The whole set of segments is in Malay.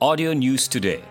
Audio News Today.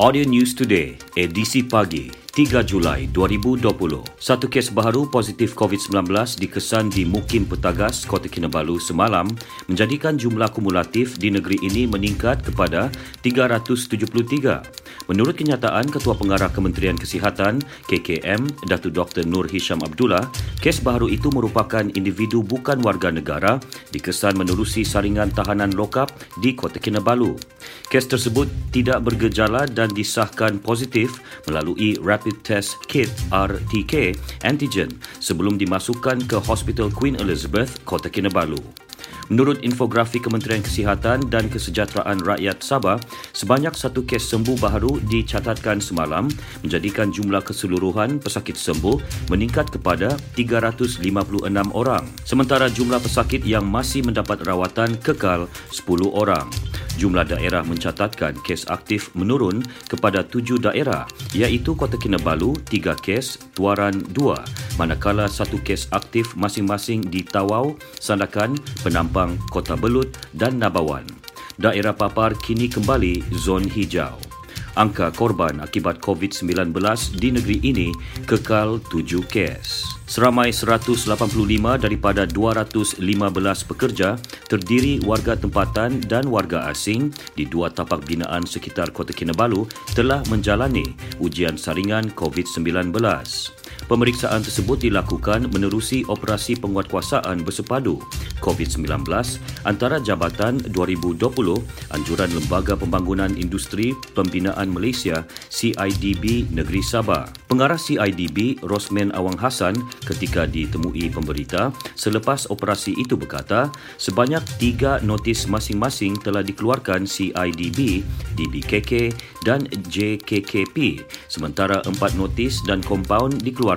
Audio News Today, edisi pagi, 3 Julai 2020. Satu kes baharu positif COVID-19 dikesan di Mukim Petagas, Kota Kinabalu semalam menjadikan jumlah kumulatif di negeri ini meningkat kepada 373. Menurut kenyataan Ketua Pengarah Kementerian Kesihatan KKM Datuk Dr Nur Hisham Abdullah, kes baru itu merupakan individu bukan warga negara dikesan menerusi saringan tahanan lokap di Kota Kinabalu. Kes tersebut tidak bergejala dan disahkan positif melalui Rapid Test Kit RTK antigen sebelum dimasukkan ke Hospital Queen Elizabeth, Kota Kinabalu. Menurut infografik Kementerian Kesihatan dan Kesejahteraan Rakyat Sabah, sebanyak satu kes sembuh baru dicatatkan semalam menjadikan jumlah keseluruhan pesakit sembuh meningkat kepada 356 orang. Sementara jumlah pesakit yang masih mendapat rawatan kekal 10 orang. Jumlah daerah mencatatkan kes aktif menurun kepada tujuh daerah iaitu Kota Kinabalu tiga kes, Tuaran dua, manakala satu kes aktif masing-masing di Tawau, Sandakan, Penampang, Kota Belut dan Nabawan. Daerah papar kini kembali zon hijau. Angka korban akibat COVID-19 di negeri ini kekal tujuh kes. Seramai 185 daripada 215 pekerja terdiri warga tempatan dan warga asing di dua tapak binaan sekitar Kota Kinabalu telah menjalani ujian saringan COVID-19. Pemeriksaan tersebut dilakukan menerusi operasi penguatkuasaan bersepadu COVID-19 antara Jabatan 2020 Anjuran Lembaga Pembangunan Industri Pembinaan Malaysia CIDB Negeri Sabah. Pengarah CIDB Rosman Awang Hassan ketika ditemui pemberita selepas operasi itu berkata sebanyak tiga notis masing-masing telah dikeluarkan CIDB, DBKK dan JKKP sementara empat notis dan kompaun dikeluarkan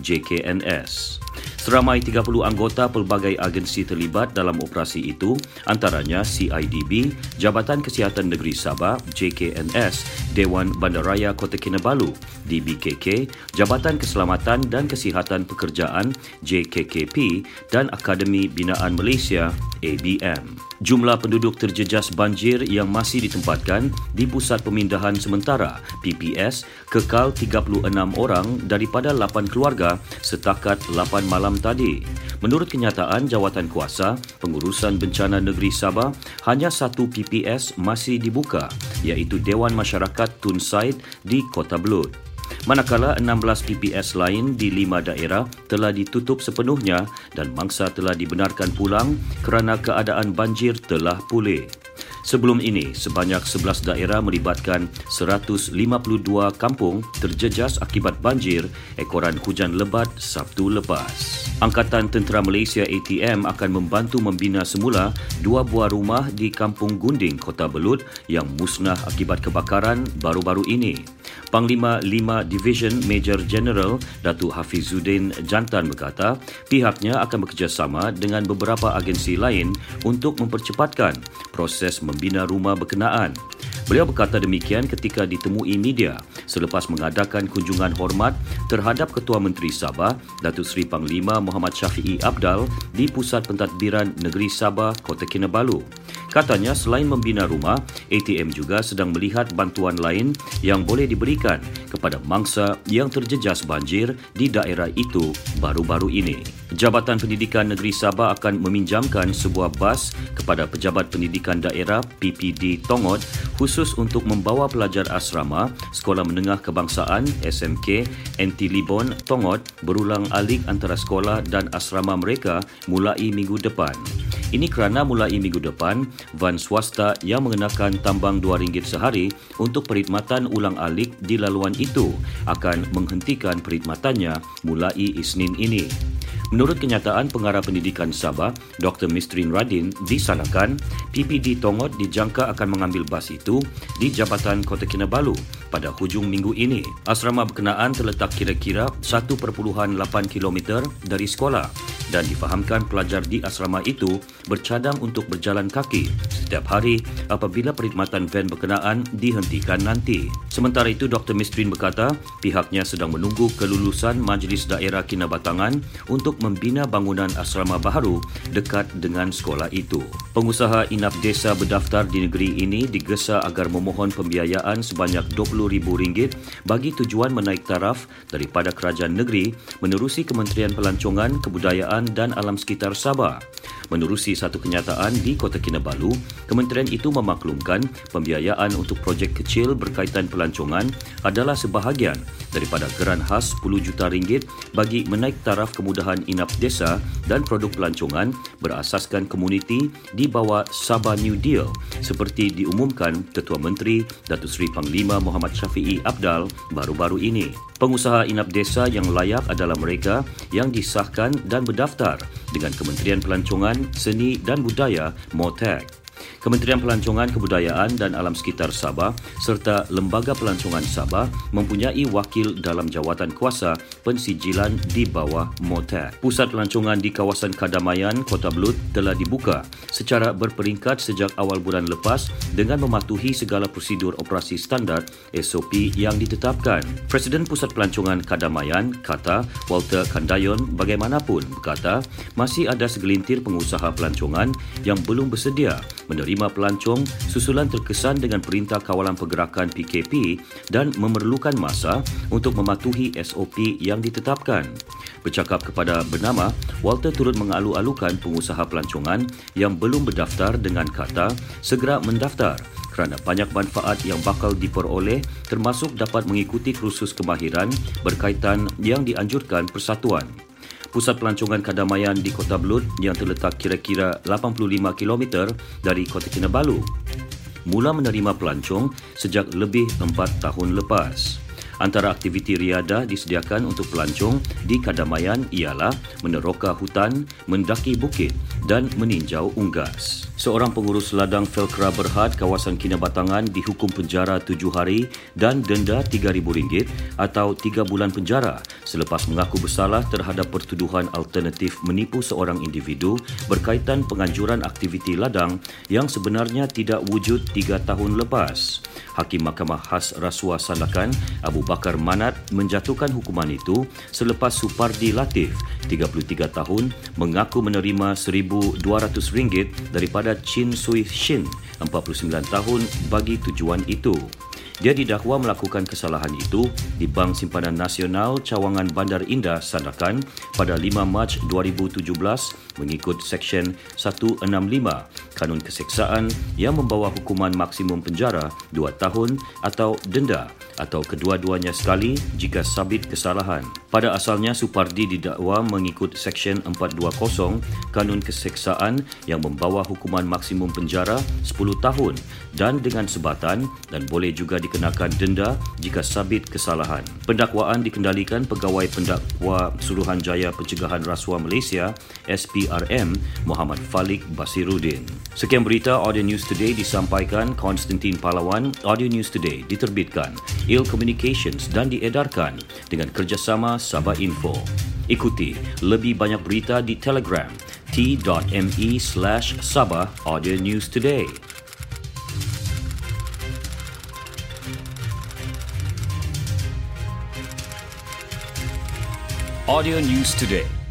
JKNS. Seramai 30 anggota pelbagai agensi terlibat dalam operasi itu, antaranya CIDB, Jabatan Kesihatan Negeri Sabah, JKNS, Dewan Bandaraya Kota Kinabalu, DBKK, Jabatan Keselamatan dan Kesihatan Pekerjaan, JKKP dan Akademi Binaan Malaysia, ABM. Jumlah penduduk terjejas banjir yang masih ditempatkan di Pusat Pemindahan Sementara, PPS, kekal 36 orang daripada 8 keluarga setakat 8 malam malam tadi. Menurut kenyataan jawatan kuasa, pengurusan bencana negeri Sabah, hanya satu PPS masih dibuka, iaitu Dewan Masyarakat Tun Said di Kota Belud. Manakala 16 PPS lain di lima daerah telah ditutup sepenuhnya dan mangsa telah dibenarkan pulang kerana keadaan banjir telah pulih. Sebelum ini, sebanyak 11 daerah melibatkan 152 kampung terjejas akibat banjir ekoran hujan lebat Sabtu lepas. Angkatan Tentera Malaysia ATM akan membantu membina semula dua buah rumah di Kampung Gunding, Kota Belud yang musnah akibat kebakaran baru-baru ini. Panglima 5 Division Major General Datuk Hafizuddin Jantan berkata pihaknya akan bekerjasama dengan beberapa agensi lain untuk mempercepatkan proses membina rumah berkenaan. Beliau berkata demikian ketika ditemui media selepas mengadakan kunjungan hormat terhadap Ketua Menteri Sabah, Datuk Seri Panglima Muhammad Syafiee Abdal di Pusat Pentadbiran Negeri Sabah, Kota Kinabalu. Katanya selain membina rumah, ATM juga sedang melihat bantuan lain yang boleh diberikan kepada mangsa yang terjejas banjir di daerah itu baru-baru ini. Jabatan Pendidikan Negeri Sabah akan meminjamkan sebuah bas kepada Pejabat Pendidikan Daerah PPD Tongot khusus untuk membawa pelajar asrama Sekolah Menengah Kebangsaan SMK NT Libon Tongot berulang alik antara sekolah dan asrama mereka mulai minggu depan. Ini kerana mulai minggu depan, van swasta yang mengenakan tambang RM2 sehari untuk perkhidmatan ulang alik di laluan itu akan menghentikan perkhidmatannya mulai Isnin ini. Menurut kenyataan pengarah pendidikan Sabah, Dr. Mistrin Radin, disanakan PPD Tongot dijangka akan mengambil bas itu di Jabatan Kota Kinabalu pada hujung minggu ini. Asrama berkenaan terletak kira-kira 1.8 km dari sekolah dan difahamkan pelajar di asrama itu bercadang untuk berjalan kaki setiap hari apabila perkhidmatan van berkenaan dihentikan nanti. Sementara itu, Dr. Mistrin berkata pihaknya sedang menunggu kelulusan Majlis Daerah Kinabatangan untuk membina bangunan asrama baharu dekat dengan sekolah itu. Pengusaha inap desa berdaftar di negeri ini digesa agar memohon pembiayaan sebanyak RM20,000 bagi tujuan menaik taraf daripada kerajaan negeri menerusi Kementerian Pelancongan, Kebudayaan dan Alam Sekitar Sabah. Menerusi satu kenyataan di Kota Kinabalu, kementerian itu memaklumkan pembiayaan untuk projek kecil berkaitan pelancongan adalah sebahagian daripada geran khas 10 juta ringgit bagi menaik taraf kemudahan inap desa dan produk pelancongan berasaskan komuniti di bawah Sabah New Deal seperti diumumkan Ketua Menteri Datuk Seri Panglima Muhammad Syafiee Abdal baru-baru ini. Pengusaha inap desa yang layak adalah mereka yang disahkan dan berdaftar dengan Kementerian Pelancongan, Seni dan Budaya MOTEC. Kementerian Pelancongan Kebudayaan dan Alam Sekitar Sabah serta Lembaga Pelancongan Sabah mempunyai wakil dalam jawatan kuasa pensijilan di bawah MOTAC. Pusat pelancongan di kawasan Kadamayan, Kota Belud telah dibuka secara berperingkat sejak awal bulan lepas dengan mematuhi segala prosedur operasi standard SOP yang ditetapkan. Presiden Pusat Pelancongan Kadamayan kata Walter Kandayon bagaimanapun berkata masih ada segelintir pengusaha pelancongan yang belum bersedia menerima pelancong susulan terkesan dengan Perintah Kawalan Pergerakan PKP dan memerlukan masa untuk mematuhi SOP yang ditetapkan. Bercakap kepada bernama, Walter turut mengalu-alukan pengusaha pelancongan yang belum berdaftar dengan kata segera mendaftar kerana banyak manfaat yang bakal diperoleh termasuk dapat mengikuti kursus kemahiran berkaitan yang dianjurkan persatuan pusat pelancongan Kadamayan di Kota Belud yang terletak kira-kira 85 km dari Kota Kinabalu mula menerima pelancong sejak lebih 4 tahun lepas. Antara aktiviti riada disediakan untuk pelancong di Kadamayan ialah meneroka hutan, mendaki bukit dan meninjau unggas. Seorang pengurus ladang Felkra Berhad kawasan Kinabatangan dihukum penjara tujuh hari dan denda RM3,000 atau tiga bulan penjara selepas mengaku bersalah terhadap pertuduhan alternatif menipu seorang individu berkaitan penganjuran aktiviti ladang yang sebenarnya tidak wujud tiga tahun lepas. Hakim Mahkamah Khas Rasuah Sandakan Abu Bakar Manat menjatuhkan hukuman itu selepas Supardi Latif 33 tahun mengaku menerima RM1,200 daripada Chin Sui Shin 49 tahun bagi tujuan itu. Dia didakwa melakukan kesalahan itu di Bank Simpanan Nasional Cawangan Bandar Indah Sandakan pada 5 Mac 2017 mengikut Seksyen 165 Kanun Keseksaan yang membawa hukuman maksimum penjara 2 tahun atau denda atau kedua-duanya sekali jika sabit kesalahan. Pada asalnya Supardi didakwa mengikut Seksyen 420 Kanun Keseksaan yang membawa hukuman maksimum penjara 10 tahun dan dengan sebatan dan boleh juga dikenakan denda jika sabit kesalahan. Pendakwaan dikendalikan Pegawai Pendakwa Suruhanjaya Pencegahan Rasuah Malaysia SPRM Muhammad Falik Basiruddin. Sekian berita Audio News Today disampaikan Konstantin Palawan. Audio News Today diterbitkan Il Communications dan diedarkan dengan kerjasama Sabah Info. Ikuti lebih banyak berita di Telegram t.me slash Sabah Audio News Today. Audio News Today.